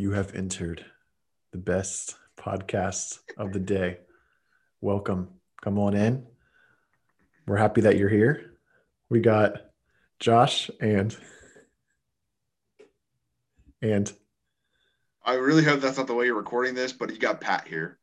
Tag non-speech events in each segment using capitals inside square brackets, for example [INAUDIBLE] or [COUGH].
You have entered the best podcast of the day. Welcome. Come on in. We're happy that you're here. We got Josh and and I really hope that's not the way you're recording this, but you got Pat here.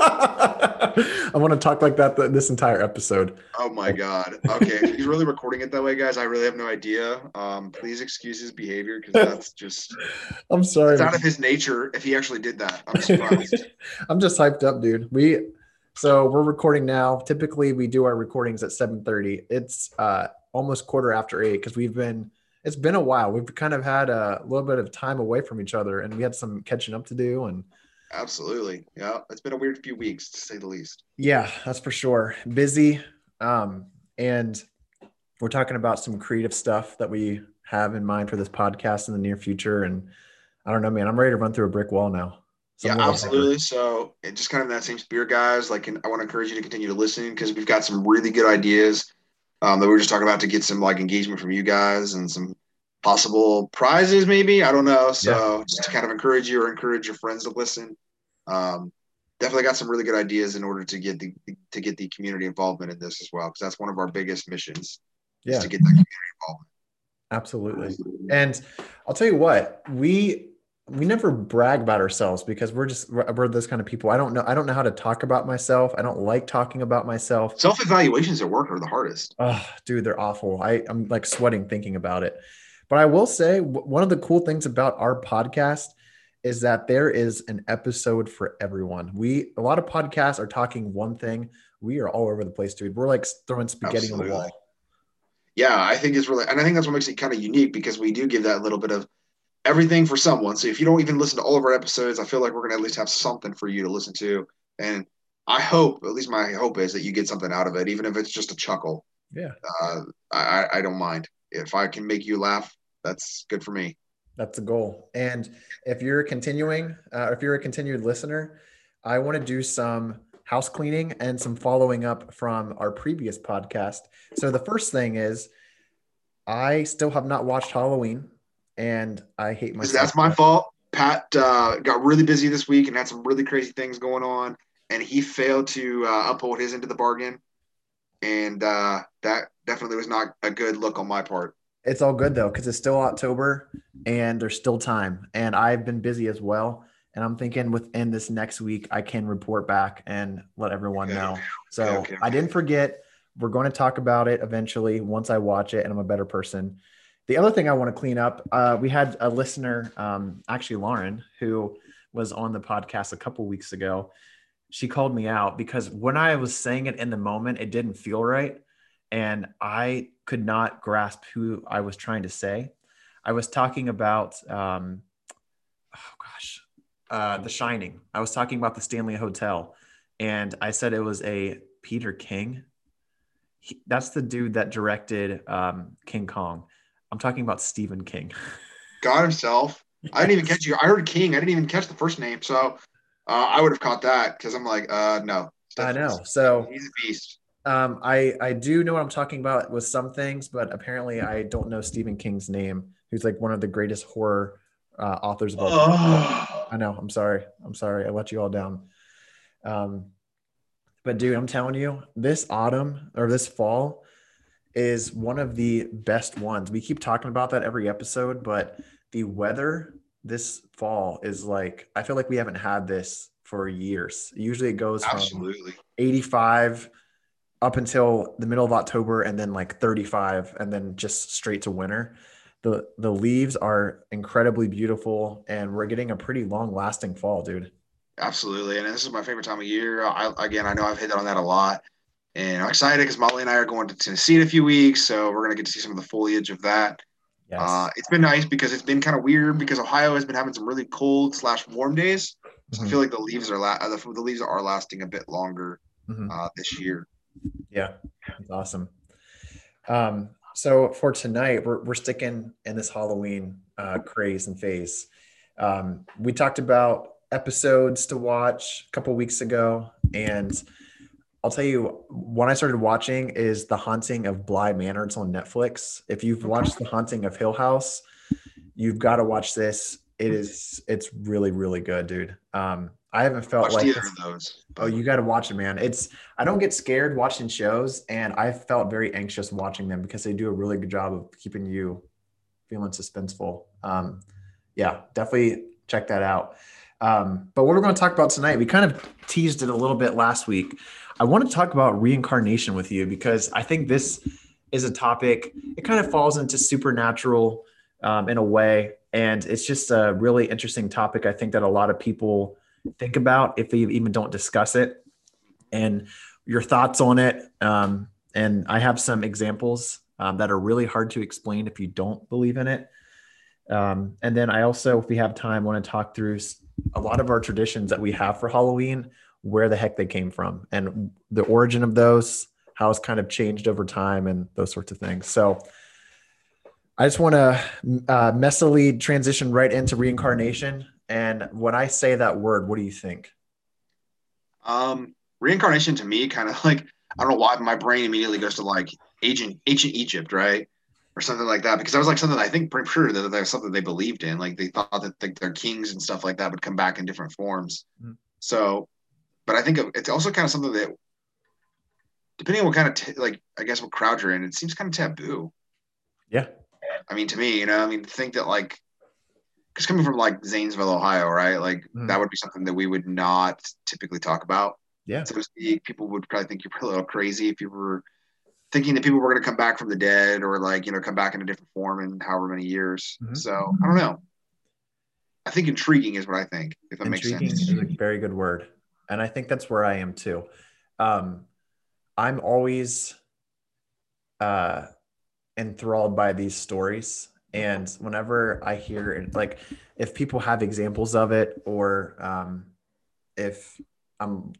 [LAUGHS] I want to talk like that th- this entire episode. Oh my god. Okay, he's really recording it that way, guys. I really have no idea. Um, please excuse his behavior because that's just [LAUGHS] I'm sorry. it's out of his nature. If he actually did that, I'm surprised. [LAUGHS] I'm just hyped up, dude. We so we're recording now. Typically, we do our recordings at 7:30. It's uh, almost quarter after eight because we've been. It's been a while. We've kind of had a little bit of time away from each other, and we had some catching up to do. And Absolutely. Yeah, it's been a weird few weeks to say the least. yeah, that's for sure. Busy, um, and we're talking about some creative stuff that we have in mind for this podcast in the near future. And I don't know, man. I'm ready to run through a brick wall now. Yeah, absolutely. So, it just kind of in that same spirit, guys. Like, and I want to encourage you to continue to listen because we've got some really good ideas um, that we were just talking about to get some like engagement from you guys and some possible prizes, maybe. I don't know. So, just to kind of encourage you or encourage your friends to listen. Um, definitely got some really good ideas in order to get the to get the community involvement in this as well because that's one of our biggest missions Yeah, is to get that community involvement. absolutely. And I'll tell you what, we we never brag about ourselves because we're just we're, we're those kind of people. I don't know I don't know how to talk about myself. I don't like talking about myself. Self evaluations at work are the hardest. Oh, dude, they're awful. I I'm like sweating thinking about it. But I will say one of the cool things about our podcast is that there is an episode for everyone. We a lot of podcasts are talking one thing. We are all over the place, dude. We're like throwing spaghetti on the wall. yeah, I think it's really, and I think that's what makes it kind of unique because we do give that little bit of everything for someone. So if you don't even listen to all of our episodes, I feel like we're going to at least have something for you to listen to. And I hope, at least my hope is that you get something out of it, even if it's just a chuckle. Yeah. Uh, I- I don't mind. If I can make you laugh, that's good for me. That's the goal. And if you're continuing, uh, if you're a continued listener, I want to do some house cleaning and some following up from our previous podcast. So the first thing is, I still have not watched Halloween, and I hate myself. That's my fault. Pat uh, got really busy this week and had some really crazy things going on, and he failed to uh, uphold his end of the bargain. And uh, that definitely was not a good look on my part. It's all good though, because it's still October and there's still time. And I've been busy as well. And I'm thinking within this next week, I can report back and let everyone Okay. know. So Okay, I didn't forget. We're going to talk about it eventually once I watch it and I'm a better person. The other thing I want to clean up, uh, we had a listener, um, actually Lauren, who was on the podcast a couple weeks ago. She called me out because when I was saying it in the moment, it didn't feel right. And I could not grasp who I was trying to say. I was talking about, um, oh gosh, uh, The Shining. I was talking about the Stanley Hotel, and I said it was a Peter King. He, that's the dude that directed um, King Kong. I'm talking about Stephen King. [LAUGHS] God himself. I didn't even catch you. I heard King. I didn't even catch the first name. So uh, I would have caught that because I'm like, uh, no. I know. So He's a beast. Um, I I do know what I'm talking about with some things, but apparently I don't know Stephen King's name. Who's like one of the greatest horror uh, authors of all time. I know. I'm sorry. I'm sorry. I let you all down. Um, but dude, I'm telling you, this autumn or this fall is one of the best ones. We keep talking about that every episode, but the weather this fall is like I feel like we haven't had this for years. Usually it goes from Absolutely. 85 up until the middle of October and then like 35 and then just straight to winter. The the leaves are incredibly beautiful and we're getting a pretty long lasting fall, dude. Absolutely. And this is my favorite time of year. I, again, I know I've hit on that a lot. And I'm excited because Molly and I are going to Tennessee in a few weeks. So we're going to get to see some of the foliage of that. Yes. Uh, it's been nice because it's been kind of weird because Ohio has been having some really cold slash warm days. So Mhm. I feel like the leaves are la- the, the leaves are lasting a bit longer Mhm. uh, this year. Yeah, that's awesome. Um, so for tonight, we're, we're sticking in this Halloween uh, craze and phase. Um, we talked about episodes to watch a couple weeks ago, and I'll tell you, when I started watching is The Haunting of Bly Manor. It's on Netflix. If you've watched The Haunting of Hill House, you've got to watch this. it is it's really really good, dude. Um, I haven't felt like either this- of those. Oh, you got to watch it, man. It's I don't get scared watching shows, and I felt very anxious watching them because they do a really good job of keeping you feeling suspenseful. Um, yeah, definitely check that out. Um, but what we're going to talk about tonight, we kind of teased it a little bit last week. I want to talk about reincarnation with you because I think this is a topic. It kind of falls into supernatural um, in a way, and it's just a really interesting topic. I think that a lot of people think about if they even don't discuss it and your thoughts on it. Um, and i have some examples um, that are really hard to explain if you don't believe in it. Um, and then i also if we have time want to talk through a lot of our traditions that we have for halloween where the heck they came from and the origin of those how it's kind of changed over time and those sorts of things. So i just want to uh, messily transition right into reincarnation and when I say that word, what do you think? Um, reincarnation to me, kind of [LAUGHS] like I don't know why my brain immediately goes to like ancient ancient Egypt, right, or something like that, because that was like something I think pretty sure that that was something they believed in. Like they thought that like, their kings and stuff like that would come back in different forms. Mhm. So, but I think it's also kind of something that, depending on what kind of t- like I guess what crowd you're in, it seems kind of taboo. Yeah. I mean, to me, you know, I mean, think that like, because coming from like Zanesville, Ohio, right? Like Mhm. that would be something that we would not typically talk about Yeah. so speak. People would probably think you're a little crazy if you were thinking that people were going to come back from the dead or like you know come back in a different form in however many years. Mhm. So I don't know. I think intriguing is what I think. If that Intriguing makes is sense. a very good word. And I think that's where I am too. Um, I'm always uh, enthralled by these stories. And whenever I hear, like, if people have examples of it, or um, if I'm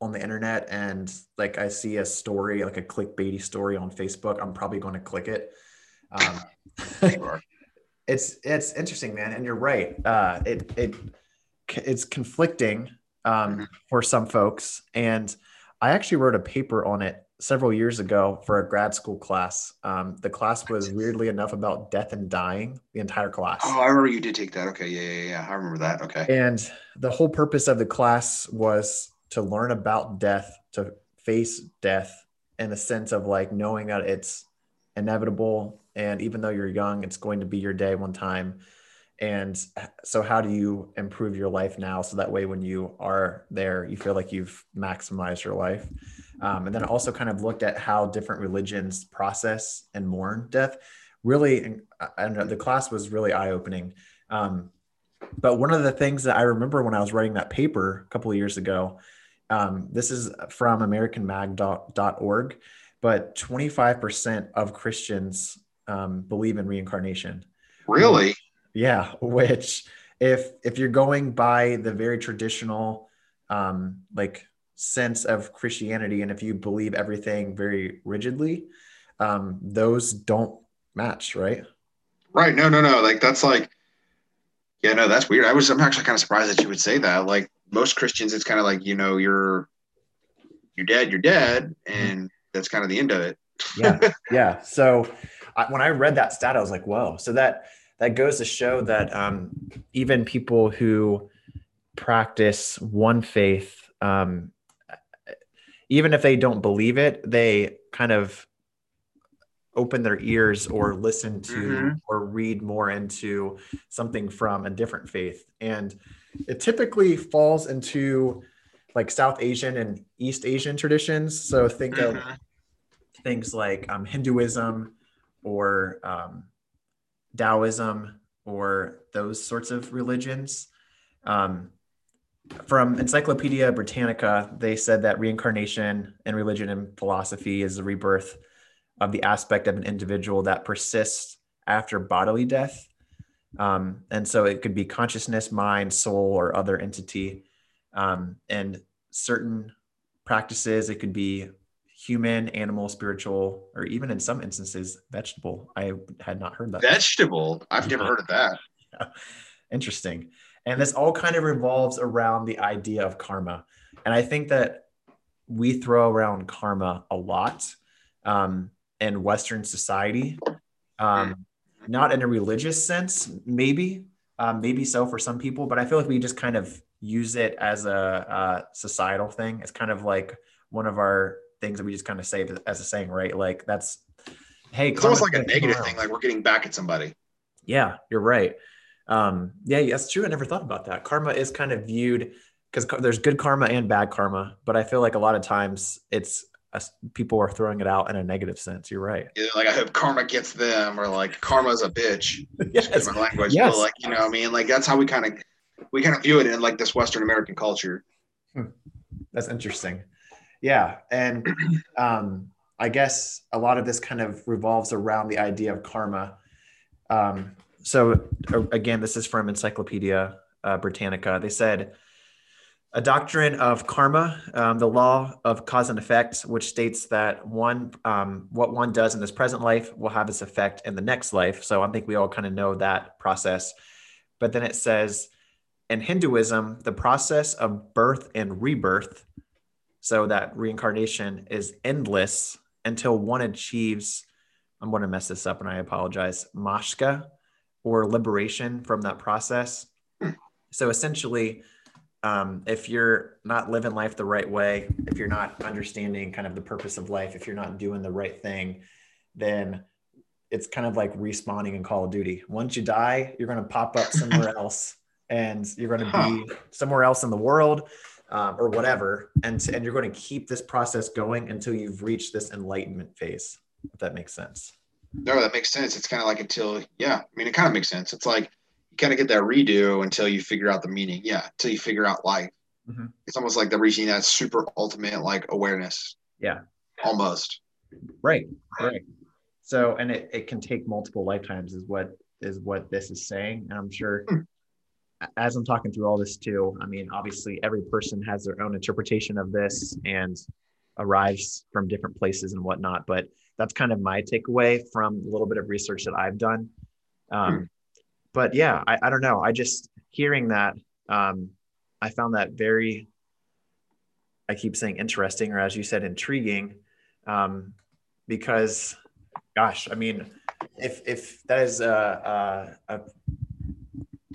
on the internet and like I see a story, like a clickbaity story on Facebook, I'm probably going to click it. Um, Sure. [LAUGHS] it's it's interesting man and you're right uh it it it's conflicting um Mhm. for some folks and i actually wrote a paper on it several years ago for a grad school class um the class was weirdly enough about death and dying the entire class Oh, I remember you did take that. Okay, yeah, yeah, yeah. I remember that. Okay. and the whole purpose of the class was to learn about death, to face death in the sense of like knowing that it's inevitable. And even though you're young, it's going to be your day one time. And so, how do you improve your life now so that way when you are there, you feel like you've maximized your life? Um, and then also kind of looked at how different religions process and mourn death. Really, I don't know, the class was really eye opening. Um, but one of the things that I remember when I was writing that paper a couple of years ago, um, this is from AmericanMag.org, but 25% of Christians um, believe in reincarnation. Really? Yeah, which if if you're going by the very traditional um, like sense of Christianity, and if you believe everything very rigidly, um, those don't match, right? Right. No, no, no. Like that's like, yeah, no, that's weird. I was, I'm actually kind of surprised that you would say that. Like most Christians, it's kind of like, you know, you're, you're dead, you're dead. And that's kind of the end of it. yeah [LAUGHS] yeah so I, when i read that stat i was like whoa so that that goes to show that um, even people who practice one faith um, even if they don't believe it they kind of open their ears or listen to Mhm. or read more into something from a different faith and it typically falls into like south asian and east asian traditions so think of Mhm. things like um, Hinduism or um, Taoism or those sorts of religions. Um, from Encyclopedia Britannica, they said that reincarnation in religion and philosophy is the rebirth of the aspect of an individual that persists after bodily death. Um, and so it could be consciousness, mind, soul, or other entity. Um, and certain practices, it could be human, animal, spiritual, or even in some instances, vegetable. I had not heard that. Vegetable. I've never heard of that. [LAUGHS] Interesting. And this all kind of revolves around the idea of karma. And I think that we throw around karma a lot um, in Western society, um, not in a religious sense, maybe, Um, maybe so for some people, but I feel like we just kind of use it as a, a societal thing. It's kind of like one of our things that we just kind of say as a saying, right? Like that's, hey, it's almost like a negative thing. Like we're getting back at somebody. Yeah, you're right. Um, yeah, that's true. I never thought about that. Karma is kind of viewed because there's good karma and bad karma, but I feel like a lot of times it's uh, people are throwing it out in a negative sense. You're right. Yeah, like I hope karma gets them, or like karma's a bitch. [LAUGHS] yes. my language. Yes. But like you know, I mean, like that's how we kind of we kind of view it in like this Western American culture. Hmm. That's interesting. Yeah, and [CLEARS THROAT] um, I guess a lot of this kind of revolves around the idea of karma. Um, so again, this is from Encyclopedia uh, Britannica. They said a doctrine of karma, um, the law of cause and effect, which states that one, um, what one does in this present life will have its effect in the next life. So I think we all kind of know that process. But then it says in Hinduism, the process of birth and rebirth, so that reincarnation is endless until one achieves, I'm going to mess this up and I apologize, mashka or liberation from that process. Hmm. So essentially, um, if you're not living life the right way, if you're not understanding kind of the purpose of life, if you're not doing the right thing, then it's kind of like respawning in Call of Duty. Once you die, you're going to pop up somewhere [LAUGHS] else and you're going to be somewhere else in the world um, or whatever. And, and you're going to keep this process going until you've reached this enlightenment phase, if that makes sense. No, that makes sense. It's kind of like until, yeah, I mean, it kind of makes sense. It's like you kind of get that redo until you figure out the meaning. Yeah, until you figure out life. Mm-hmm. It's almost like they're reaching that super ultimate like awareness. Yeah, almost. Right, right. So, and it, it can take multiple lifetimes, is what is what this is saying. And I'm sure, hmm. as I'm talking through all this too, I mean, obviously every person has their own interpretation of this and arrives from different places and whatnot. But that's kind of my takeaway from a little bit of research that I've done. Um, hmm but yeah, I, I don't know. I just hearing that, um, I found that very, I keep saying interesting, or as you said, intriguing, um, because, gosh, I mean, if if that is a, a,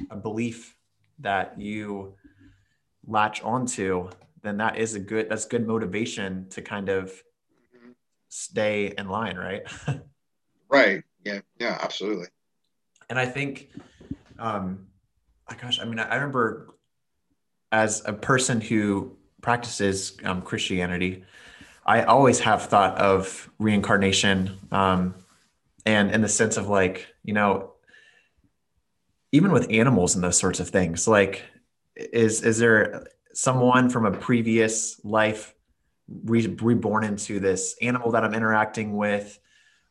a belief that you latch onto, then that is a good that's good motivation to kind of stay in line, right? right. Yeah. Yeah. Absolutely. And I think um, gosh, I mean, I remember as a person who practices um, Christianity, I always have thought of reincarnation, um, and in the sense of like, you know, even with animals and those sorts of things, like, is is there someone from a previous life re- reborn into this animal that I'm interacting with,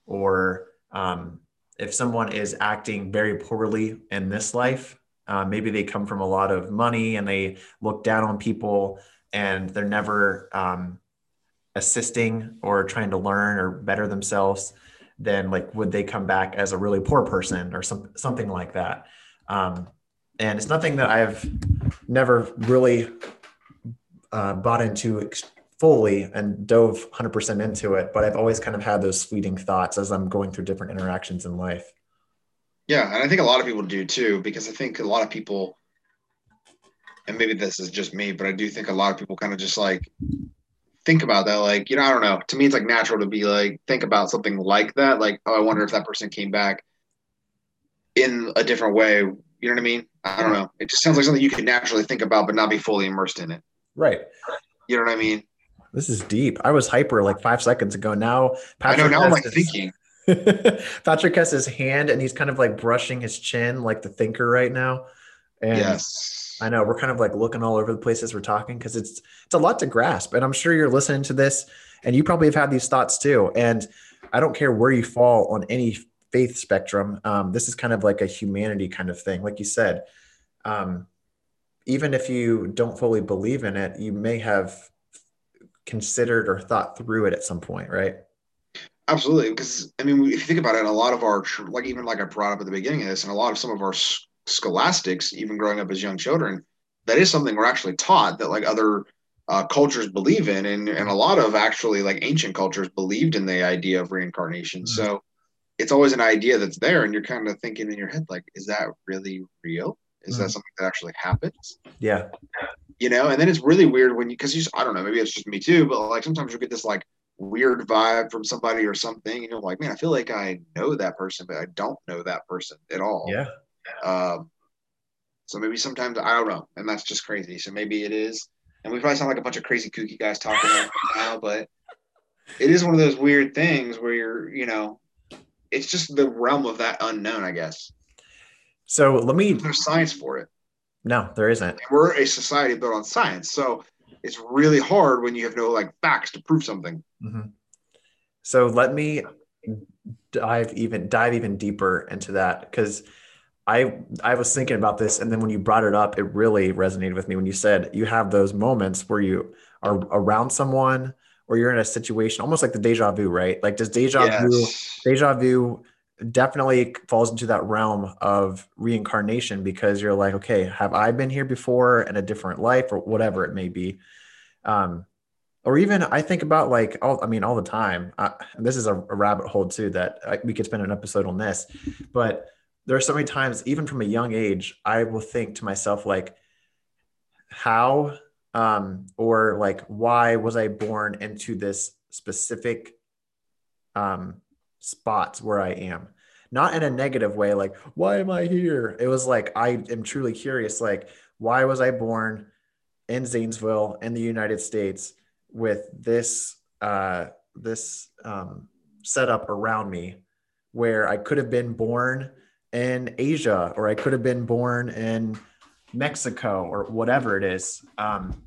or um, if someone is acting very poorly in this life, uh, maybe they come from a lot of money and they look down on people and they're never um, assisting or trying to learn or better themselves, then like would they come back as a really poor person or some, something like that? Um, and it's nothing that I've never really uh, bought into fully and dove 100% into it but i've always kind of had those fleeting thoughts as i'm going through different interactions in life. Yeah and i think a lot of people do too because i think a lot of people and maybe this is just me but i do think a lot of people kind of just like think about that like you know i don't know. To me it's like natural to be like think about something like that like oh i wonder if that person came back in a different way you know what i mean? I don't know. It just sounds like something you could naturally think about but not be fully immersed in it. Right. You know what i mean this is deep. I was hyper like five seconds ago. Now Patrick I know. Now I'm like his, thinking. [LAUGHS] Patrick has his hand and he's kind of like brushing his chin, like the thinker right now. And yes, I know we're kind of like looking all over the place as we're talking because it's it's a lot to grasp. And I'm sure you're listening to this, and you probably have had these thoughts too. And I don't care where you fall on any faith spectrum. Um, this is kind of like a humanity kind of thing, like you said. Um, even if you don't fully believe in it, you may have considered or thought through it at some point, right? Absolutely, because I mean, if you think about it, a lot of our like even like I brought up at the beginning of this, and a lot of some of our scholastics, even growing up as young children, that is something we're actually taught that like other uh, cultures believe in, and and a lot of actually like ancient cultures believed in the idea of reincarnation. Mm-hmm. So it's always an idea that's there, and you're kind of thinking in your head, like, is that really real? Is that Mhm. something that actually happens? Yeah. You know, and then it's really weird when you, because you, I don't know, maybe it's just me too, but like sometimes you get this like weird vibe from somebody or something, and you're like, man, I feel like I know that person, but I don't know that person at all. Yeah. Um, so maybe sometimes I don't know, and that's just crazy. So maybe it is, and we probably sound like a bunch of crazy kooky guys talking right now, but it is one of those weird things where you're, you know, it's just the realm of that unknown, I guess. So let me. There's science for it. No, there isn't. We're a society built on science, so it's really hard when you have no like facts to prove something. Mhm. So let me dive even dive even deeper into that because I I was thinking about this and then when you brought it up, it really resonated with me when you said you have those moments where you are around someone or you're in a situation almost like the deja vu, right? Like does deja vu deja vu definitely falls into that realm of reincarnation because you're like, okay, have I been here before in a different life or whatever it may be? Um, or even I think about like, all, I mean, all the time. Uh, this is a, a rabbit hole too that I, we could spend an episode on this, but there are so many times, even from a young age, I will think to myself like, how um, or like why was I born into this specific um, spots where I am. Not in a negative way, like, why am I here? It was like, I am truly curious, like, why was I born in Zanesville in the United States with this uh, this um, setup around me where I could have been born in Asia or I could have been born in Mexico or whatever it is. Um,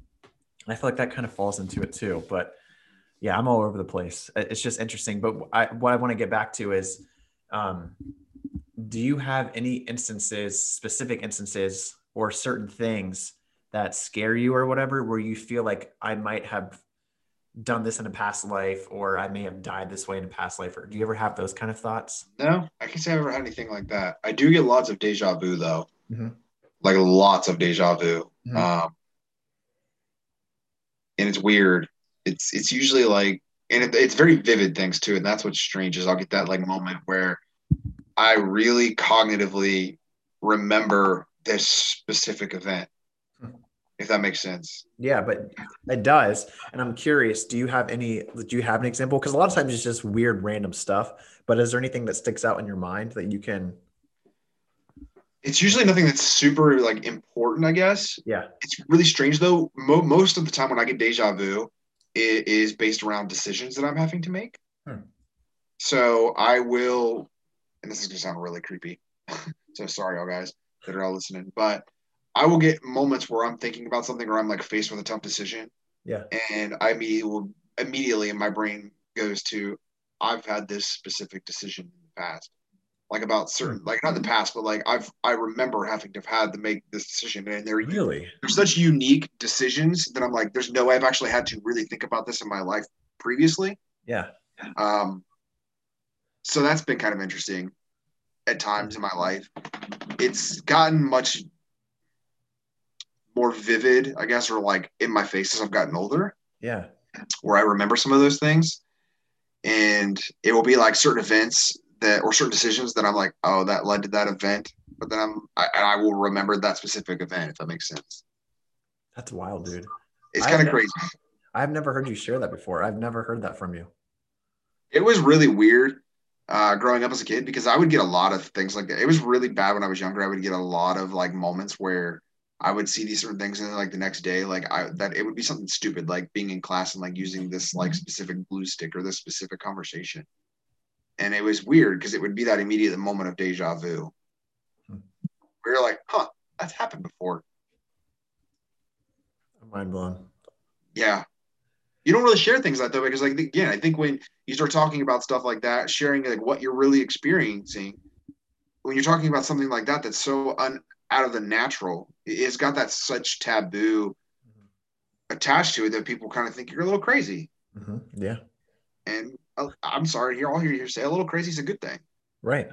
I feel like that kind of falls into it too. But yeah, I'm all over the place. It's just interesting. But I, what I want to get back to is, um, do you have any instances, specific instances, or certain things that scare you or whatever, where you feel like I might have done this in a past life, or I may have died this way in a past life, or do you ever have those kind of thoughts? No, I can't say I've ever had anything like that. I do get lots of deja vu though, Mhm. like lots of deja vu. Mhm. Um, and it's weird. It's it's usually like, and it, it's very vivid things too. And that's what's strange is I'll get that like moment where I really cognitively remember this specific event, Hmm. if that makes sense. Yeah, but it does. And I'm curious, do you have any, do you have an example? Because a lot of times it's just weird, random stuff. But is there anything that sticks out in your mind that you can, It's usually nothing that's super like important, I guess. yeah. It's really strange though. Mo- most of the time when I get deja vu, is based around decisions that I'm having to make. Hmm. So I will, and this is gonna sound really creepy. [LAUGHS] so sorry, all guys that are all listening, but I will get moments where I'm thinking about something or I'm like faced with a tough decision, Yeah. and I immediately will immediately in my brain goes to, I've had this specific decision in the past, like about certain, like not the past, but like I've I remember having to have had to make this decision, and they're Really? they're such unique decisions that I'm like, there's no way I've actually had to really think about this in my life previously. Yeah. Um, so that's been kind of interesting at times in my life. It's gotten much more vivid, I guess, or like in my face as I've gotten older, Yeah. where I remember some of those things. And it will be like certain events that, or certain decisions that I'm like, oh, that led to that event. But then I'm, I, I will remember that specific event, if that makes sense. That's wild, dude. It's kind of crazy. I've never heard you share that before. I've never heard that from you. It was really weird uh, growing up as a kid because I would get a lot of things like that. It was really bad when I was younger. I would get a lot of like moments where I would see these certain things and then like the next day, like I that it would be something stupid like being in class and like using this like specific blue stick or this specific conversation. And it was weird because it would be that immediate moment of deja vu. Hmm. Where you're like, huh, that's happened before. Mind blown. Yeah. You don't really share things like that because, like, again, I think when you start talking about stuff like that, sharing like what you're really experiencing, when you're talking about something like that that's so un, out of the natural, it- it's got that such taboo attached to it that people kind of think you're a little crazy. hmm Yeah. And Oh, I'm sorry, here, all hear you say a little crazy is a good thing. Right.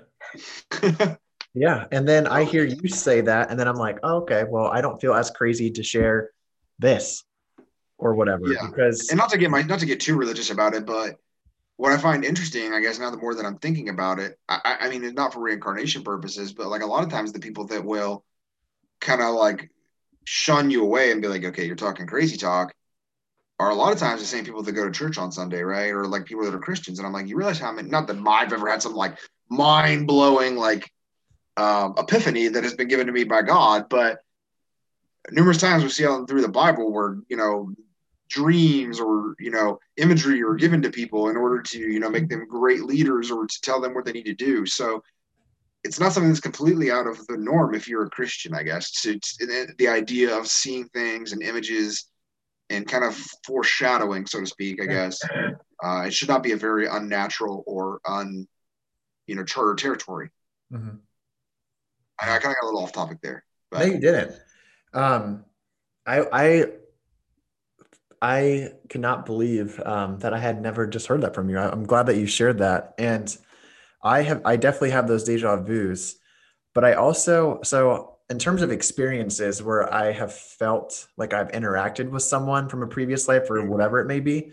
[LAUGHS] Yeah. And then I oh. hear you say that, and then I'm like, oh, okay, well, I don't feel as crazy to share this or whatever Yeah. because and not to get my not to get too religious about it, but what I find interesting, I guess now the more that I'm thinking about it, I, I mean, it's not for reincarnation purposes, but like a lot of times the people that will kind of like shun you away and be like, okay, you're talking crazy talk, are a lot of times the same people that go to church on Sunday, right? Or like people that are Christians. And I'm like, you realize how many, not that I've ever had some like mind blowing like um, epiphany that has been given to me by God, but numerous times we see all through the Bible where, you know, dreams or you know imagery are given to people in order to you know make them great leaders or to tell them what they need to do so it's not something that's completely out of the norm if you're a christian i guess to, to the idea of seeing things and images and kind of foreshadowing so to speak i guess [LAUGHS] uh, it should not be a very unnatural or un you know charter territory mm-hmm. I, I kind of got a little off topic there but. no you didn't um i i I cannot believe um, that I had never just heard that from you. I'm glad that you shared that, and I have I definitely have those deja vu's, but I also so in terms of experiences where I have felt like I've interacted with someone from a previous life or whatever it may be,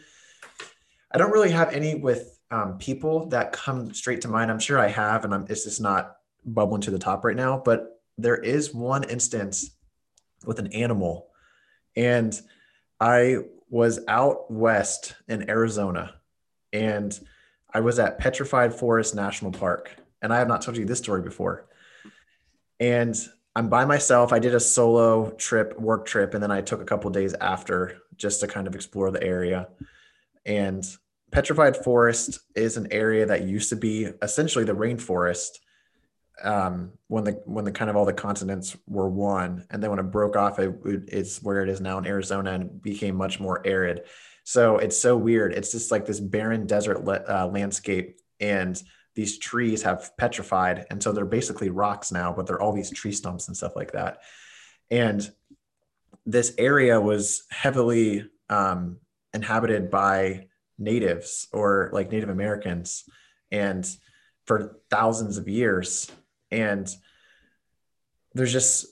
I don't really have any with um, people that come straight to mind. I'm sure I have, and I'm, it's just not bubbling to the top right now. But there is one instance with an animal, and I was out west in Arizona and I was at Petrified Forest National Park. And I have not told you this story before. And I'm by myself. I did a solo trip, work trip, and then I took a couple days after just to kind of explore the area. And Petrified Forest is an area that used to be essentially the rainforest um, when the when the kind of all the continents were one, and then when it broke off, it, it's where it is now in Arizona and became much more arid. So it's so weird. It's just like this barren desert uh, landscape, and these trees have petrified, and so they're basically rocks now, but they're all these tree stumps and stuff like that. And this area was heavily um, inhabited by natives or like Native Americans, and for thousands of years and there's just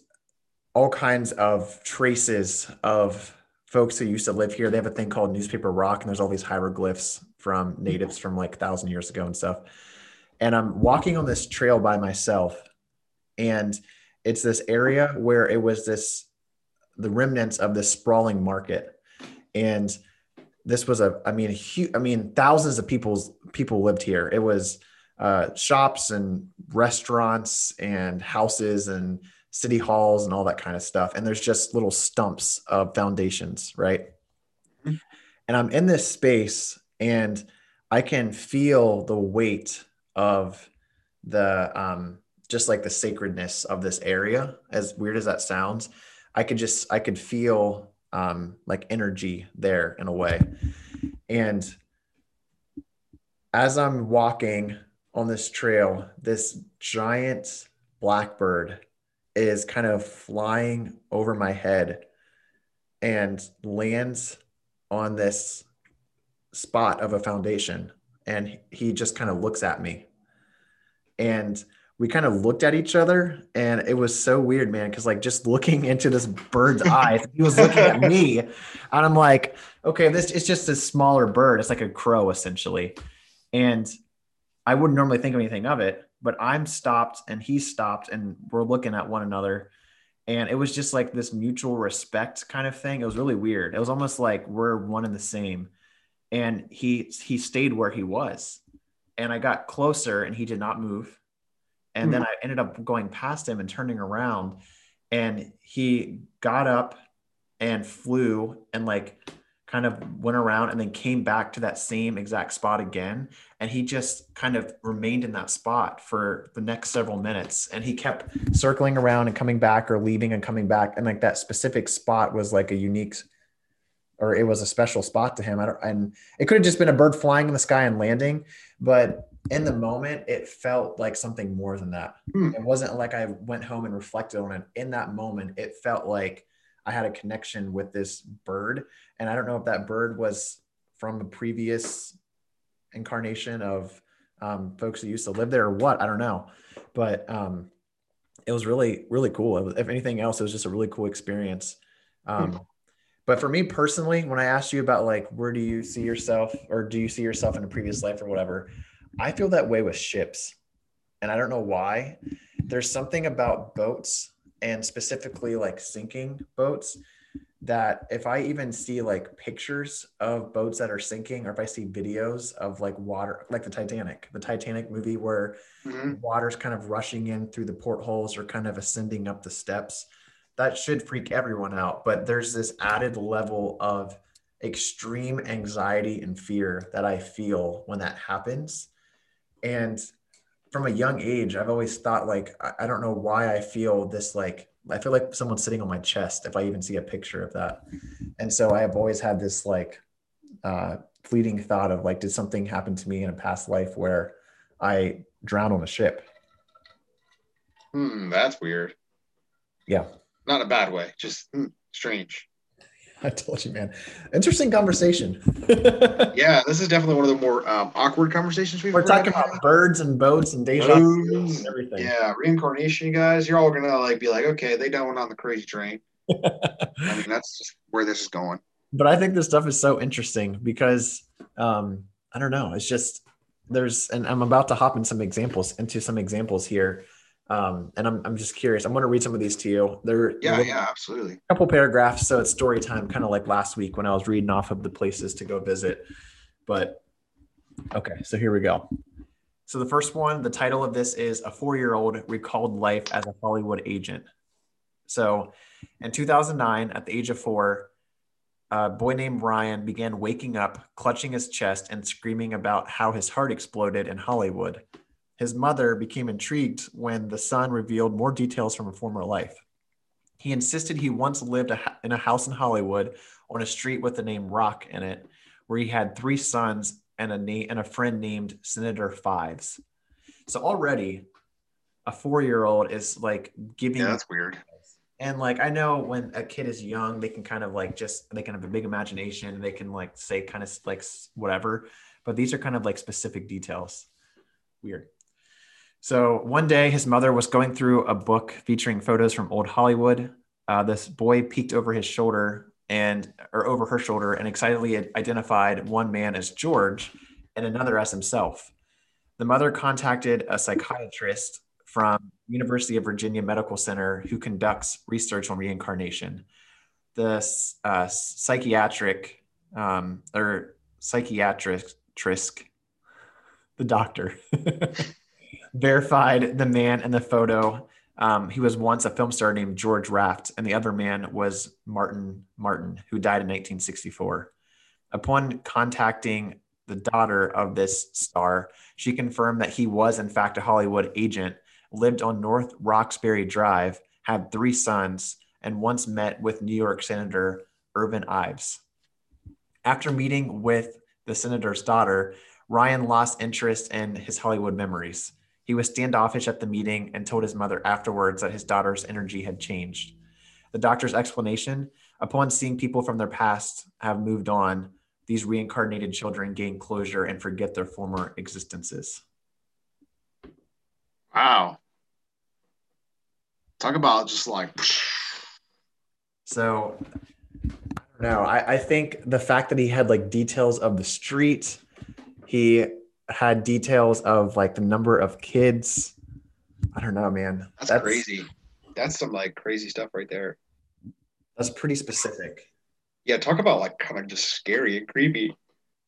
all kinds of traces of folks who used to live here. They have a thing called newspaper rock, and there's all these hieroglyphs from natives from like thousand years ago and stuff. And I'm walking on this trail by myself, and it's this area where it was this the remnants of this sprawling market, and this was a I mean huge I mean thousands of people's people lived here. It was uh, shops and restaurants and houses and city halls and all that kind of stuff. And there's just little stumps of foundations, right? Mm-hmm. And I'm in this space and I can feel the weight of the um, just like the sacredness of this area. As weird as that sounds, I could just I could feel um, like energy there in a way. And as I'm walking on this trail, this giant blackbird is kind of flying over my head and lands on this spot of a foundation. And he just kind of looks at me. And we kind of looked at each other and it was so weird, man. Cause like just looking into this bird's [LAUGHS] eyes, he was looking at me. And I'm like, okay, this is just a smaller bird. It's like a crow essentially. And I wouldn't normally think of anything of it, but I'm stopped and he's stopped and we're looking at one another. And it was just like this mutual respect kind of thing. It was really weird. It was almost like we're one and the same. And he he stayed where he was. And I got closer and he did not move. And mm-hmm. then I ended up going past him and turning around and he got up and flew and like kind of went around and then came back to that same exact spot again. And he just kind of remained in that spot for the next several minutes. And he kept circling around and coming back or leaving and coming back. And like that specific spot was like a unique or it was a special spot to him. I don't, and it could have just been a bird flying in the sky and landing, but in the moment, it felt like something more than that. Hmm. It wasn't like I went home and reflected on it. In that moment, it felt like I had a connection with this bird. And I don't know if that bird was from a previous incarnation of um, folks that used to live there or what. I don't know. But um, it was really, really cool. Was, if anything else, it was just a really cool experience. Um, But for me personally, when I asked you about like where do you see yourself or do you see yourself in a previous life or whatever, I feel that way with ships. And I don't know why. There's something about boats and specifically like sinking boats that if I even see like pictures of boats that are sinking, or if I see videos of like water, like the Titanic, the Titanic movie where mm-hmm. water's kind of rushing in through the portholes or kind of ascending up the steps, that should freak everyone out. But there's this added level of extreme anxiety and fear that I feel when that happens. And from a young age, I've always thought like, I don't know why I feel this like I feel like someone's sitting on my chest if I even see a picture of that. And so I have always had this like uh, fleeting thought of like, did something happen to me in a past life where I drowned on a ship? Hmm, that's weird. Yeah. Not a bad way, just hmm, strange. [LAUGHS] I told you, man. Interesting conversation. [LAUGHS] yeah, this is definitely one of the more um, awkward conversations we've. Had. We're talking about birds and boats and deja and everything. Yeah, reincarnation, you guys. You're all gonna like be like, okay, they don't went on the crazy train. [LAUGHS] I mean, that's just where this is going. But I think this stuff is so interesting because um, I don't know. It's just there's, and I'm about to hop in some examples into some examples here um, and I'm, I'm just curious. I'm going to read some of these to you. They're yeah, yeah, absolutely. A couple paragraphs, so it's story time, kind of like last week when I was reading off of the places to go visit. But okay, so here we go. So the first one, the title of this is "A Four-Year-Old Recalled Life as a Hollywood Agent." So, in 2009, at the age of four, a boy named Ryan began waking up, clutching his chest, and screaming about how his heart exploded in Hollywood his mother became intrigued when the son revealed more details from a former life. He insisted he once lived in a house in Hollywood on a street with the name Rock in it, where he had three sons and a na- and a friend named Senator Fives. So already, a four-year-old is like giving. Yeah, that's weird. And like I know when a kid is young, they can kind of like just they can have a big imagination. And they can like say kind of like whatever, but these are kind of like specific details. Weird. So one day, his mother was going through a book featuring photos from old Hollywood. Uh, this boy peeked over his shoulder and, or over her shoulder, and excitedly identified one man as George and another as himself. The mother contacted a psychiatrist from University of Virginia Medical Center who conducts research on reincarnation. The uh, psychiatric um, or psychiatric, the doctor. [LAUGHS] verified the man in the photo. Um, he was once a film star named George Raft, and the other man was Martin Martin, who died in 1964. Upon contacting the daughter of this star, she confirmed that he was, in fact, a Hollywood agent, lived on North Roxbury Drive, had three sons, and once met with New York Senator Irving Ives. After meeting with the senator's daughter, Ryan lost interest in his Hollywood memories. He was standoffish at the meeting and told his mother afterwards that his daughter's energy had changed. The doctor's explanation upon seeing people from their past have moved on, these reincarnated children gain closure and forget their former existences. Wow. Talk about just like. So, i don't I, I think the fact that he had like details of the street, he had details of like the number of kids. I don't know, man. That's, that's crazy. That's some like crazy stuff right there. That's pretty specific. Yeah, talk about like kind of just scary and creepy.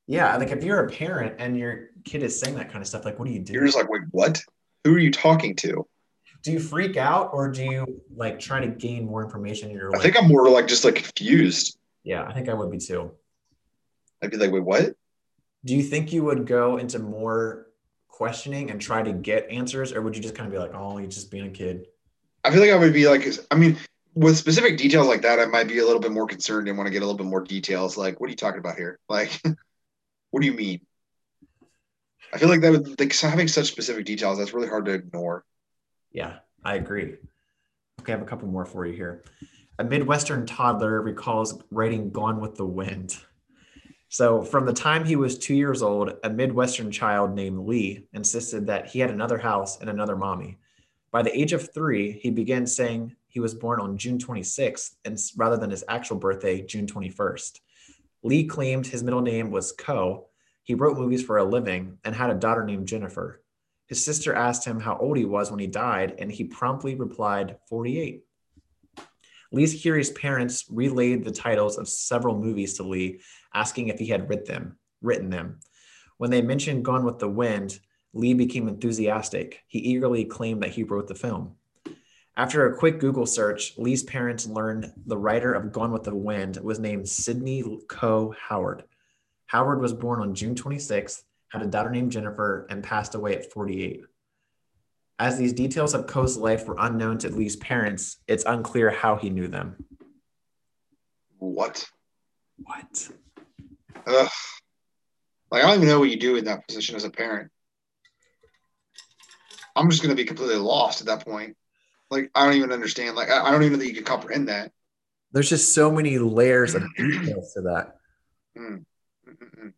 Yeah, like if you're a parent and your kid is saying that kind of stuff, like what do you do? You're just like, wait, what? Who are you talking to? Do you freak out or do you like try to gain more information in your life? I think I'm more like just like confused. Yeah, I think I would be too. I'd be like, wait, what? Do you think you would go into more questioning and try to get answers or would you just kind of be like oh you're just being a kid i feel like i would be like i mean with specific details like that i might be a little bit more concerned and want to get a little bit more details like what are you talking about here? [LAUGHS] Like what do you mean? I feel like that would like having such specific details that's really hard to ignore. Yeah i agree. Okay i have a couple more for you here. A midwestern toddler recalls writing gone with the wind so, from the time he was two years old, a Midwestern child named Lee insisted that he had another house and another mommy. By the age of three, he began saying he was born on June 26th, and rather than his actual birthday, June 21st. Lee claimed his middle name was Coe. He wrote movies for a living and had a daughter named Jennifer. His sister asked him how old he was when he died, and he promptly replied 48. Lee's curious parents relayed the titles of several movies to Lee, asking if he had written them. Written them. When they mentioned Gone with the Wind, Lee became enthusiastic. He eagerly claimed that he wrote the film. After a quick Google search, Lee's parents learned the writer of Gone with the Wind was named Sidney Coe Howard. Howard was born on June 26th, had a daughter named Jennifer, and passed away at 48. As these details of Coe's life were unknown to Lee's parents, it's unclear how he knew them. What? What? Ugh. Like I don't even know what you do in that position as a parent. I'm just gonna be completely lost at that point. Like I don't even understand. Like I, don't even know that you can comprehend that. There's just so many layers of details to that. Mm. Mm, mm, mm.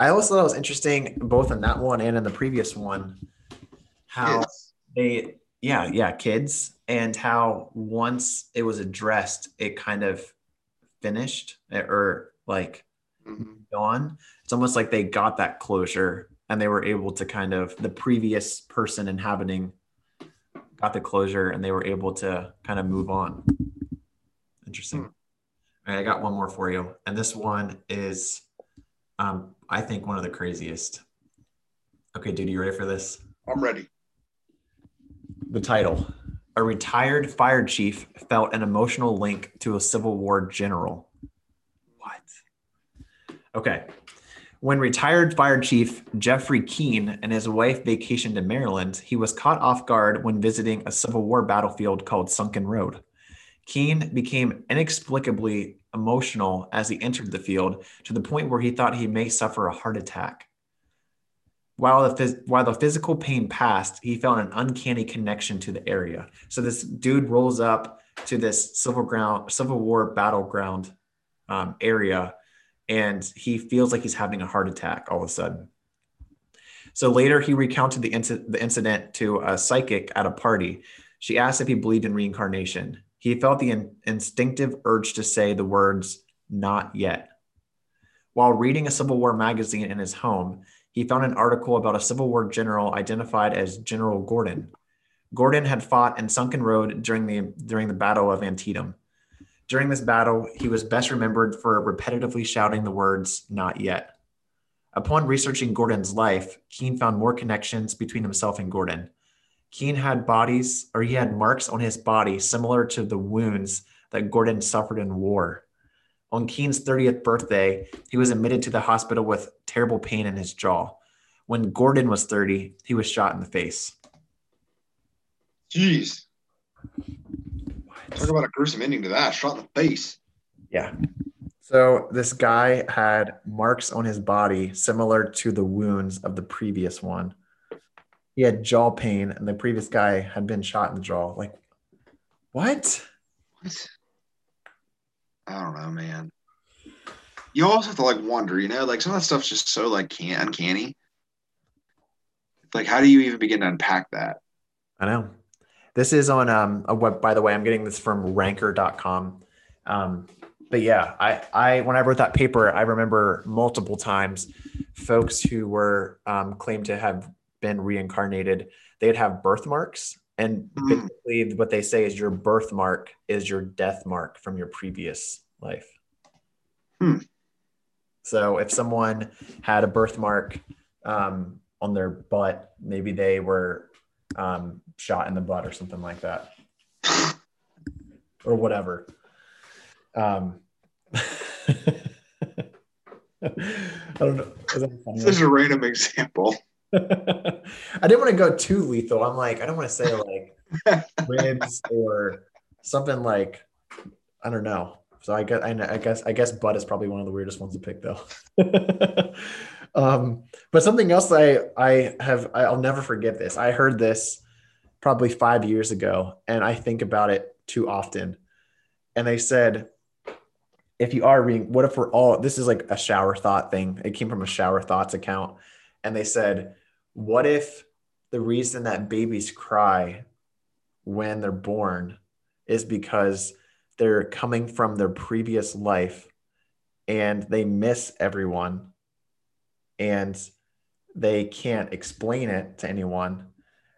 I also thought it was interesting, both in that one and in the previous one, how Kids. They, yeah, yeah, kids, and how once it was addressed, it kind of finished eh, or like Mhm. gone. It's almost like they got that closure and they were able to kind of, the previous person inhabiting got the closure and they were able to kind of move on. Interesting. Hmm. All right, I got one more for you. And this one is, um, I think, one of the craziest. Okay, dude, you ready for this? I'm ready. The title A retired fire chief felt an emotional link to a Civil War general. What? Okay. When retired fire chief Jeffrey Keene and his wife vacationed in Maryland, he was caught off guard when visiting a Civil War battlefield called Sunken Road. Keene became inexplicably emotional as he entered the field to the point where he thought he may suffer a heart attack. While the, phys- while the physical pain passed, he felt an uncanny connection to the area. So this dude rolls up to this Civil ground, Civil War battleground um, area, and he feels like he's having a heart attack all of a sudden. So later, he recounted the, inci- the incident to a psychic at a party. She asked if he believed in reincarnation. He felt the in- instinctive urge to say the words, not yet. While reading a Civil War magazine in his home, he found an article about a Civil War general identified as General Gordon. Gordon had fought in Sunken Road during the, during the Battle of Antietam. During this battle, he was best remembered for repetitively shouting the words, not yet. Upon researching Gordon's life, Keene found more connections between himself and Gordon. Keene had bodies, or he had marks on his body similar to the wounds that Gordon suffered in war. On Keene's 30th birthday, he was admitted to the hospital with terrible pain in his jaw. When Gordon was 30, he was shot in the face. Jeez. Talk about a gruesome ending to that. Shot in the face. Yeah. So this guy had marks on his body similar to the wounds of the previous one. He had jaw pain, and the previous guy had been shot in the jaw. Like, what? What? I don't know, man. You also have to like wonder, you know, like some of that stuff's just so like can uncanny. Like, how do you even begin to unpack that? I know. This is on um, a web, by the way, I'm getting this from ranker.com. Um, but yeah, I, I, when I wrote that paper, I remember multiple times folks who were um, claimed to have been reincarnated, they'd have birthmarks. And Mm. basically, what they say is your birthmark is your death mark from your previous life. Hmm. So if someone had a birthmark um, on their butt, maybe they were um, shot in the butt or something like that, or whatever. Um, [LAUGHS] I don't know. Is that funny? This is a random example. [LAUGHS] I didn't want to go too lethal. I'm like, I don't want to say like [LAUGHS] ribs or something like, I don't know. So I guess, I guess, I guess butt is probably one of the weirdest ones to pick though. [LAUGHS] um, but something else I, I have, I'll never forget this. I heard this probably five years ago and I think about it too often. And they said, if you are reading, what if we're all, this is like a shower thought thing. It came from a shower thoughts account. And they said, what if the reason that babies cry when they're born is because they're coming from their previous life and they miss everyone and they can't explain it to anyone.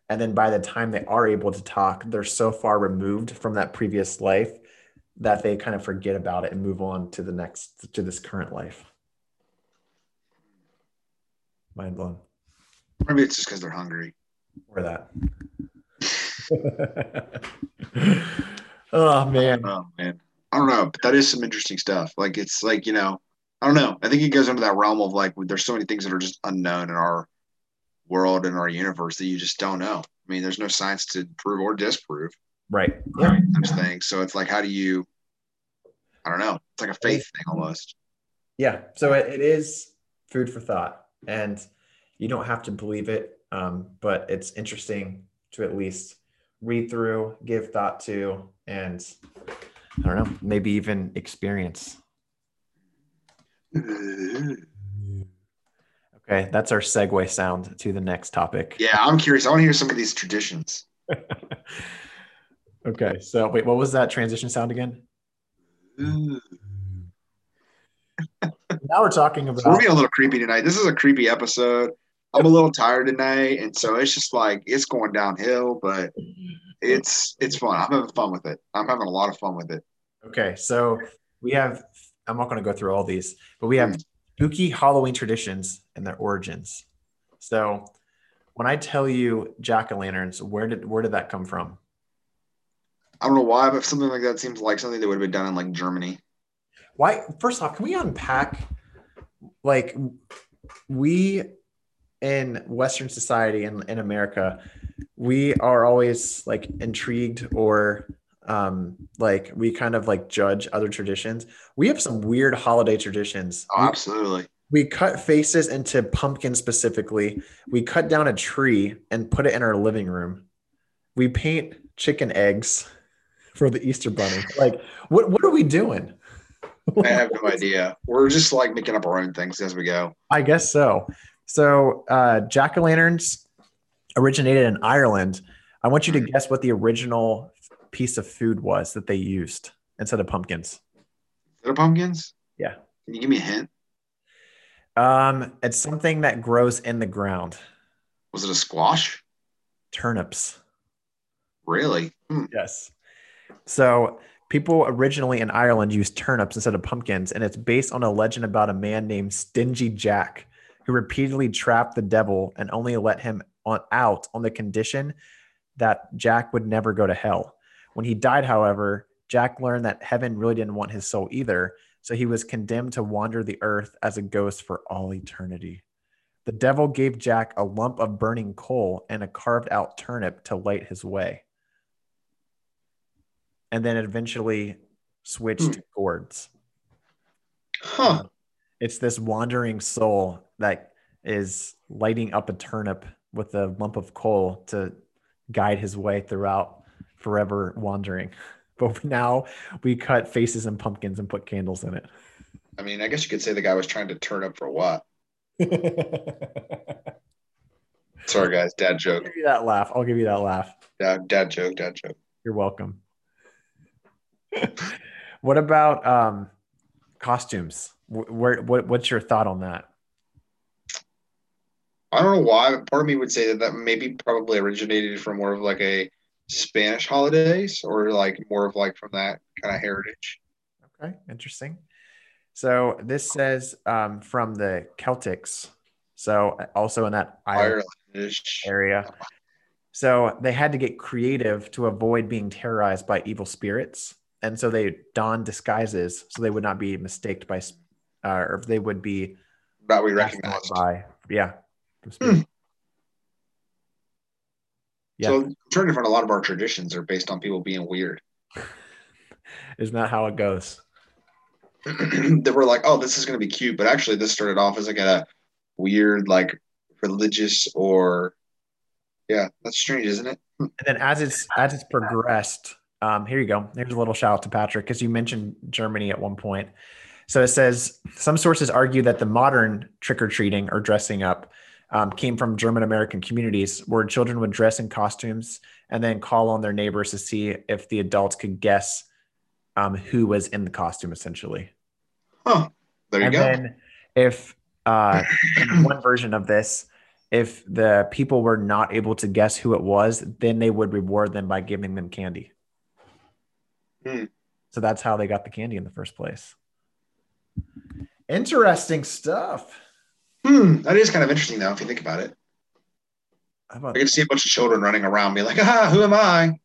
And then by the time they are able to talk, they're so far removed from that previous life that they kind of forget about it and move on to the next, to this current life. Mind blown. Maybe it's just because they're hungry. Or that. [LAUGHS] oh man. Oh man. I don't know, but that is some interesting stuff. Like it's like, you know, I don't know. I think it goes into that realm of like there's so many things that are just unknown in our world and our universe that you just don't know. I mean, there's no science to prove or disprove. Right. Yeah. Those things. So it's like, how do you? I don't know. It's like a faith thing almost. Yeah. So it, it is food for thought, and you don't have to believe it, um, but it's interesting to at least read through, give thought to, and I don't know, maybe even experience. Okay, that's our segue sound to the next topic. Yeah, I'm curious. I want to hear some of these traditions. [LAUGHS] okay, so wait, what was that transition sound again? [LAUGHS] now we're talking about. we're being a little creepy tonight. This is a creepy episode. I'm a little tired tonight, and so it's just like it's going downhill, but it's it's fun. I'm having fun with it. I'm having a lot of fun with it. Okay, so we have. I'm not going to go through all these, but we have hmm. spooky Halloween traditions and their origins. So, when I tell you jack o' lanterns, where did where did that come from? I don't know why, but something like that seems like something that would have been done in like Germany. Why? First off, can we unpack like we in Western society and in, in America, we are always like intrigued or um like we kind of like judge other traditions. We have some weird holiday traditions. Oh, absolutely. we cut faces into pumpkins specifically. We cut down a tree and put it in our living room. We paint chicken eggs for the easter bunny. [LAUGHS] Like what what are we doing? I have no idea. We're just like making up our own things as we go. I guess so so uh jack-o'-lanterns originated in ireland i want you to guess what the original piece of food was that they used instead of pumpkins. Instead of pumpkins? Yeah. Can you give me a hint? Um, it's something that grows in the ground. Was it a squash? Turnips. Really? Hmm. Yes. So people originally in Ireland used turnips instead of pumpkins, and it's based on a legend about a man named Stingy Jack who repeatedly trapped the devil and only let him on, out on the condition that Jack would never go to hell. When he died, however, Jack learned that heaven really didn't want his soul either, so he was condemned to wander the earth as a ghost for all eternity. The devil gave Jack a lump of burning coal and a carved out turnip to light his way. And then eventually switched hmm. to gourds. Huh. Um, it's this wandering soul that is lighting up a turnip with a lump of coal to guide his way throughout forever wandering. [LAUGHS] But now we cut faces and pumpkins and put candles in it. I mean, I guess you could say the guy was trying to turn up for what? [LAUGHS] Sorry, guys. Dad joke. I'll give you that laugh. I'll give you that laugh. Dad, dad joke. Dad joke. You're welcome. [LAUGHS] what about um, costumes? Where, what, what's your thought on that? I don't know why. But part of me would say that that maybe probably originated from more of like a Spanish holidays or like more of like from that kind of heritage. Okay, interesting. So this says um, from the Celtics. So also in that Ireland area. So they had to get creative to avoid being terrorized by evil spirits, and so they donned disguises so they would not be mistaked by, uh, or they would be that we recognize by yeah. Hmm. Yeah. So I'm trying to find a lot of our traditions are based on people being weird. [LAUGHS] Isn't that how it goes? [CLEARS THROAT] that we're like, oh, this is going to be cute, but actually, this started off as like a weird, like religious or, yeah, that's strange, isn't it? [LAUGHS] And then as it's as it's progressed, um, here you go. Here's a little shout out to Patrick because you mentioned Germany at one point. So it says some sources argue that the modern trick or treating or dressing up um, came from German American communities where children would dress in costumes and then call on their neighbors to see if the adults could guess um, who was in the costume, essentially. Oh, there you go. and go. then if uh, [CLEARS THROAT] one version of this, if the people were not able to guess who it was, then they would reward them by giving them candy. Hmm. So that's how they got the candy in the first place. Interesting stuff. Hmm, that is kind of interesting, though, if you think about it. How I about get to see a bunch of children running around, being like, "Ah, who am I?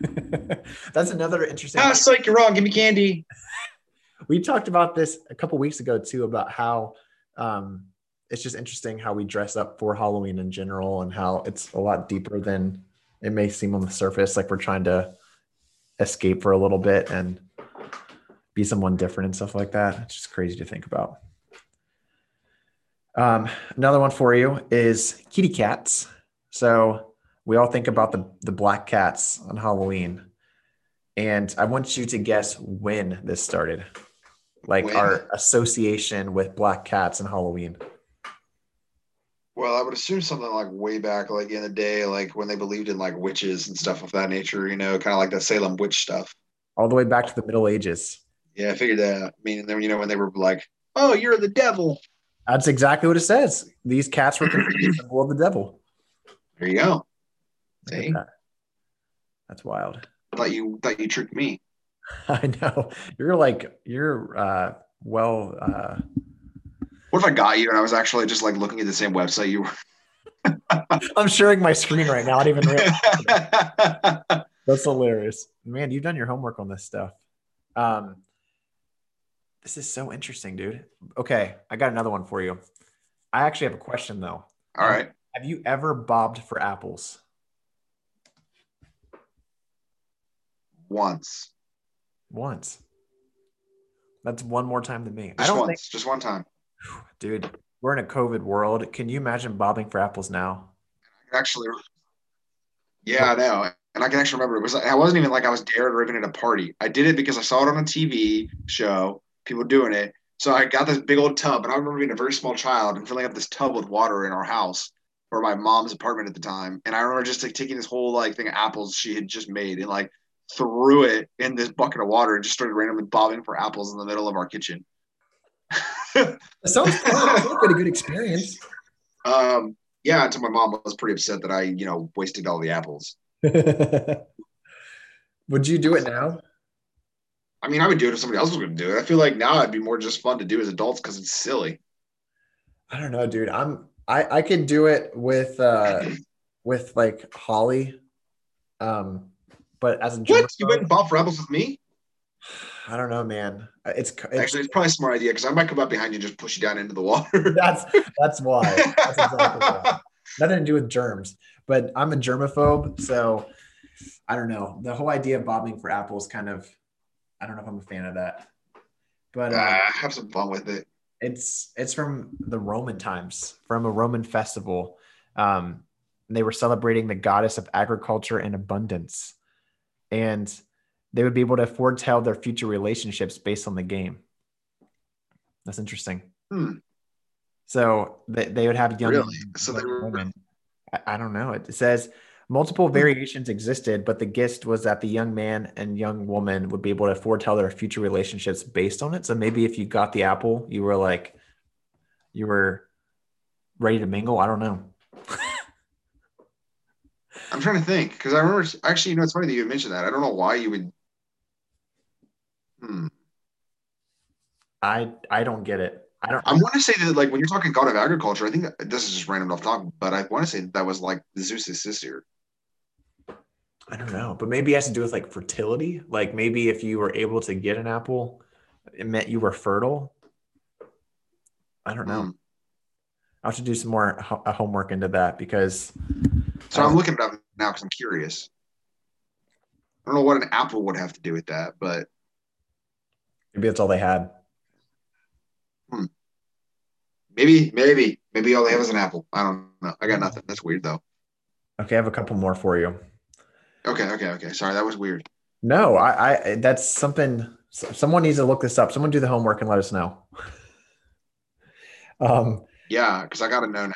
[LAUGHS] that's another interesting. Ah, psych, you're wrong. Give me candy." we talked about this a couple weeks ago too about how um, it's just interesting how we dress up for Halloween in general and how it's a lot deeper than it may seem on the surface. Like we're trying to escape for a little bit and be someone different and stuff like that. It's just crazy to think about. Um, another one for you is kitty cats. So we all think about the the black cats on Halloween, and I want you to guess when this started, like When? our association with black cats and Halloween. Well, I would assume something like way back, like in the day, like when they believed in like witches and stuff of that nature. You know, kind of like the Salem witch stuff. All the way back to the Middle Ages. Yeah, I figured that. I mean, then you know when they were like, "Oh, you're the devil." That's exactly what it says. These cats were considered [CLEARS THROAT] symbol of the devil. There you go. See? that. That's wild. I thought you thought you tricked me. [LAUGHS] I know. You're like you're uh well uh What if I got you and I was actually just like looking at the same website you were? [LAUGHS] I'm sharing my screen right now. I didn't even realize. [LAUGHS] That's hilarious. Man, you've done your homework on this stuff. Um, this is so interesting, dude. Okay, I got another one for you. I actually have a question though. All right. Have you ever bobbed for apples? Once. Once. That's one more time than me. I don't once. think, Just one time. dude. We're in a COVID world. Can you imagine bobbing for apples now? Actually. Yeah, I know. And I can actually remember it was I wasn't even like I was dared or even at a party. I did it because I saw it on a TV show, people doing it. So I got this big old tub, and I remember being a very small child and filling up this tub with water in our house or my mom's apartment at the time. And I remember just like taking this whole like thing of apples she had just made and like threw it in this bucket of water and just started randomly bobbing for apples in the middle of our kitchen. [LAUGHS] It sounds fun. Sounds like a good experience. Um, yeah, until my mom was pretty upset that I, you know, wasted all the apples. [LAUGHS] Would you do it now? I mean, I would do it if somebody else was going to do it. I feel like now it'd be more just fun to do as adults because it's silly. I don't know, dude. I'm I I could do it with uh [CLEARS THROAT] with like Holly. Um but as a What? You went and bob for apples with me? I don't know, man. It's, it's Actually, it's probably a smart idea because I might come up behind you and just push you down into the water. [LAUGHS] that's that's why. That's exactly why. [LAUGHS] Nothing to do with germs. But I'm a germaphobe, so I don't know. The whole idea of bobbing for apples kind of I don't know if I'm a fan of that. But uh, Ah, have some fun with it. It's it's from the Roman times, from a Roman festival. Um, they were celebrating the goddess of agriculture and abundance, and they would be able to foretell their future relationships based on the game. That's interesting. Hmm. So they, they would have young Really? So they were- women. I, I don't know. It says multiple variations existed, but the gist was that the young man and young woman would be able to foretell their future relationships based on it. So maybe if you got the apple, you were like, you were ready to mingle. I don't know. [LAUGHS] I'm trying to think because I remember actually, you know, it's funny that you mentioned that. I don't know why you would. Hmm. I I don't get it. I don't. I want to say that, like, when you're talking God of Agriculture, I think this is just random off talk, but I want to say that, that was like Zeus's sister. I don't know, but maybe it has to do with like fertility. Like maybe if you were able to get an apple, it meant you were fertile. I don't know. Hmm. I'll have to do some more ho- uh, homework into that because So I'm looking it up now because I'm curious. I don't know what an apple would have to do with that, but maybe that's all they had. Hmm. maybe, maybe, maybe all they have is an apple. I don't know. I got nothing. That's weird though. Okay, I have a couple more for you. Okay, okay, okay. Sorry, that was weird. No, I, I that's something. Someone needs to look this up. Someone do the homework and let us know. [LAUGHS] Um, Yeah, because I got to know now.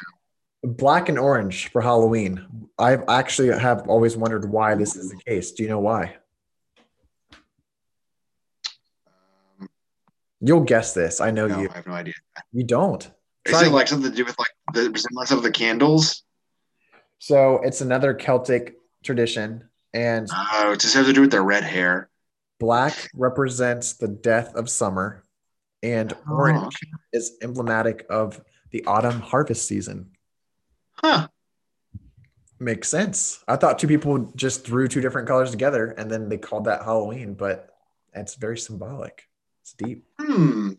Black and orange for Halloween. I've actually have always wondered why this is the case. Do you know why? Um, You'll guess this. I know no, you. I have no idea. You don't. Is Try it like something to do with like the resemblance of the candles? So it's another Celtic tradition, and Oh, it just has to do with their red hair. black represents the death of summer, and Oh, orange is emblematic of the autumn harvest season. Huh. Makes sense. I thought two people just threw two different colors together and then they called that Halloween, but it's very symbolic. It's deep. Hmm. And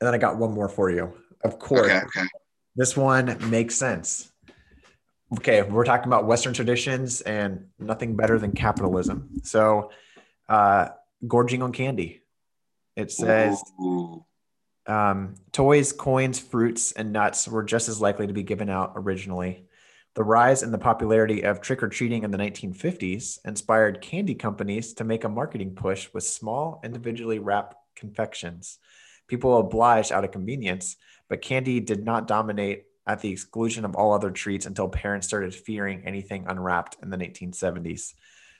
then I got one more for you. Of course, Okay. Okay. this one makes sense. Okay, we're talking about Western traditions and nothing better than capitalism. So, uh, gorging on candy. It says um, toys, coins, fruits, and nuts were just as likely to be given out originally. The rise in the popularity of trick or treating in the 1950s inspired candy companies to make a marketing push with small, individually wrapped confections. People obliged out of convenience, but candy did not dominate at the exclusion of all other treats until parents started fearing anything unwrapped in the 1970s.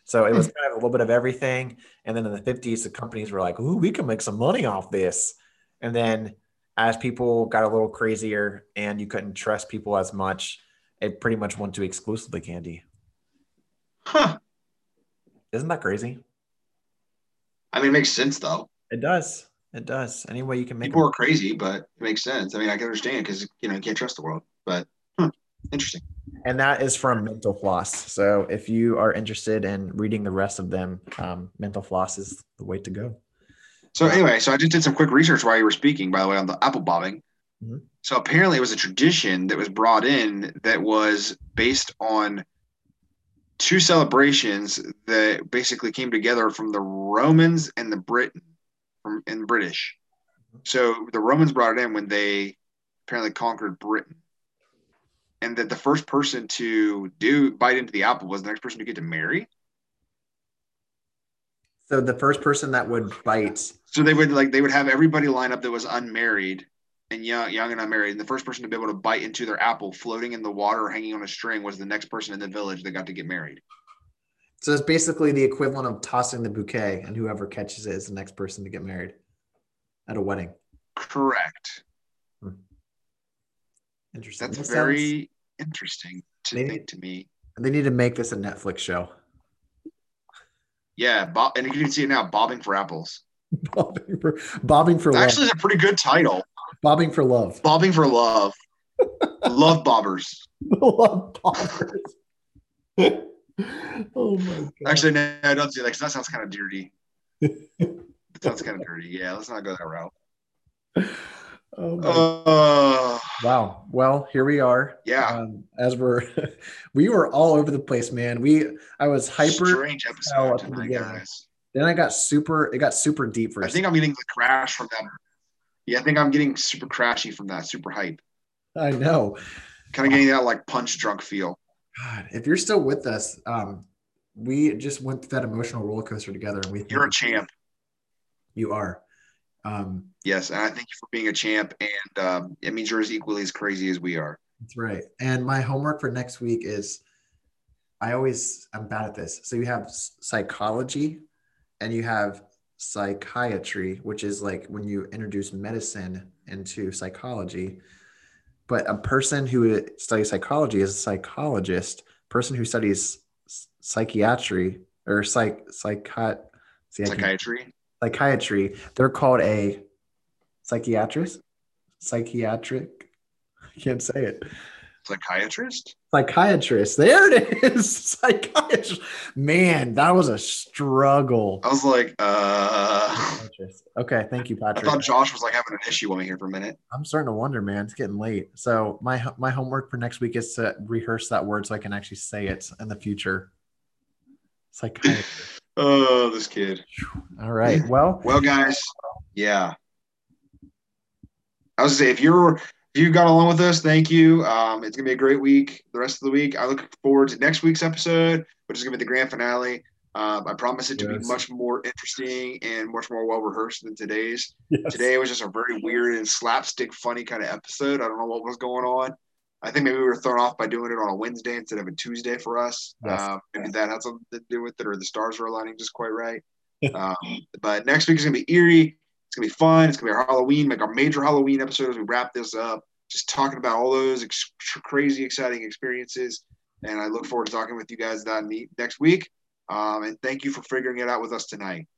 So it was hmm. kind of a little bit of everything. And then in the 50s, the companies were like, ooh, we can make some money off this. And then as people got a little crazier and you couldn't trust people as much, it pretty much went to exclusively candy. Huh. Isn't that crazy? I mean, it makes sense though. It does. It does. Any way you can make People it. are crazy, but it makes sense. I mean, I can understand because you know you can't trust the world. But huh, interesting. And that is from Mental Floss. So if you are interested in reading the rest of them, um, Mental Floss is the way to go. So anyway, so I just did some quick research while you were speaking, by the way, on the apple bobbing. Mhm. So apparently, it was a tradition that was brought in that was based on two celebrations that basically came together from the Romans and the Britain, from and British. So the Romans brought it in when they apparently conquered Britain, and that the first person to do bite into the apple was the next person to get to marry. So the first person that would bite, So they would like they would have everybody line up that was unmarried and young, young and unmarried. And the first person to be able to bite into their apple, floating in the water hanging on a string, was the next person in the village that got to get married. So it's basically the equivalent of tossing the bouquet, and whoever catches it is the next person to get married at a wedding. Correct. Hmm. Interesting. That's Makes very sense. interesting to Maybe- think to me. They need to make this a Netflix show. Yeah, bob, and you can see it now, bobbing for apples. [LAUGHS] bobbing for bobbing for love. Actually, it's a pretty good title. bobbing for love. Bobbing for love. [LAUGHS] love bobbers. love bobbers. [LAUGHS] [LAUGHS] oh my god. Actually, no, no, don't do that 'cause that sounds kind of dirty. That sounds kind of dirty. Yeah, let's not go that route. Oh my Uh, Wow. Well, here we are. yeah. Um, as we're, [LAUGHS] we were all over the place, man. We, I was hyper. Strange episode at the tonight, guys. Then I got super. It got super deep for a I think I'm getting the crash from that. Yeah, I think I'm getting super crashy from that, super hype. I know. Kind of getting that like punch drunk feel. God, if you're still with us, um, we just went through that emotional roller coaster together, and we You're a champ. You are. Um, Yes, and I thank you for being a champ. And um, it means you're as equally as crazy as we are. That's right. And my homework for next week is I always I'm bad at this. So you have psychology and you have psychiatry, which is like when you introduce medicine into psychology. But a person who studies psychology is a psychologist. Person who studies psychiatry or psych psychiat see, Psychiatry. psychiatry, they're called a psychiatrist, psychiatric. I can't say it. Psychiatrist? Psychiatrist. There it is. [LAUGHS] Psychiatrist. Man, that was a struggle. I was like, uh, Okay, thank you, Patrick. I thought Josh was like having an issue with me here for a minute. I'm starting to wonder, man. It's getting late. So my my homework for next week is to rehearse that word so I can actually say it in the future. Psychiatrist. [SIGHS] Oh, this kid. [SIGHS] All right. Well, Well, guys, yeah. I was say if you're if you got along with us, thank you. Um, it's gonna be a great week. The rest of the week, I look forward to next week's episode, which is gonna be the grand finale. Um, I promise it to Yes. be much more interesting and much more well rehearsed than today's. yes. Today was just a very weird and slapstick, funny kind of episode. I don't know what was going on. I think maybe we were thrown off by doing it on a Wednesday instead of a Tuesday for us. Yes. Um, maybe that had something to do with it, or the stars were aligning just quite right. [LAUGHS] um, but next week is gonna be eerie. It's gonna be fun. It's gonna be our Halloween, like our major Halloween episode as we wrap this up. Just talking about all those ex- crazy, exciting experiences. And I look forward to talking with you guys that next week. Um, and thank you for figuring it out with us tonight.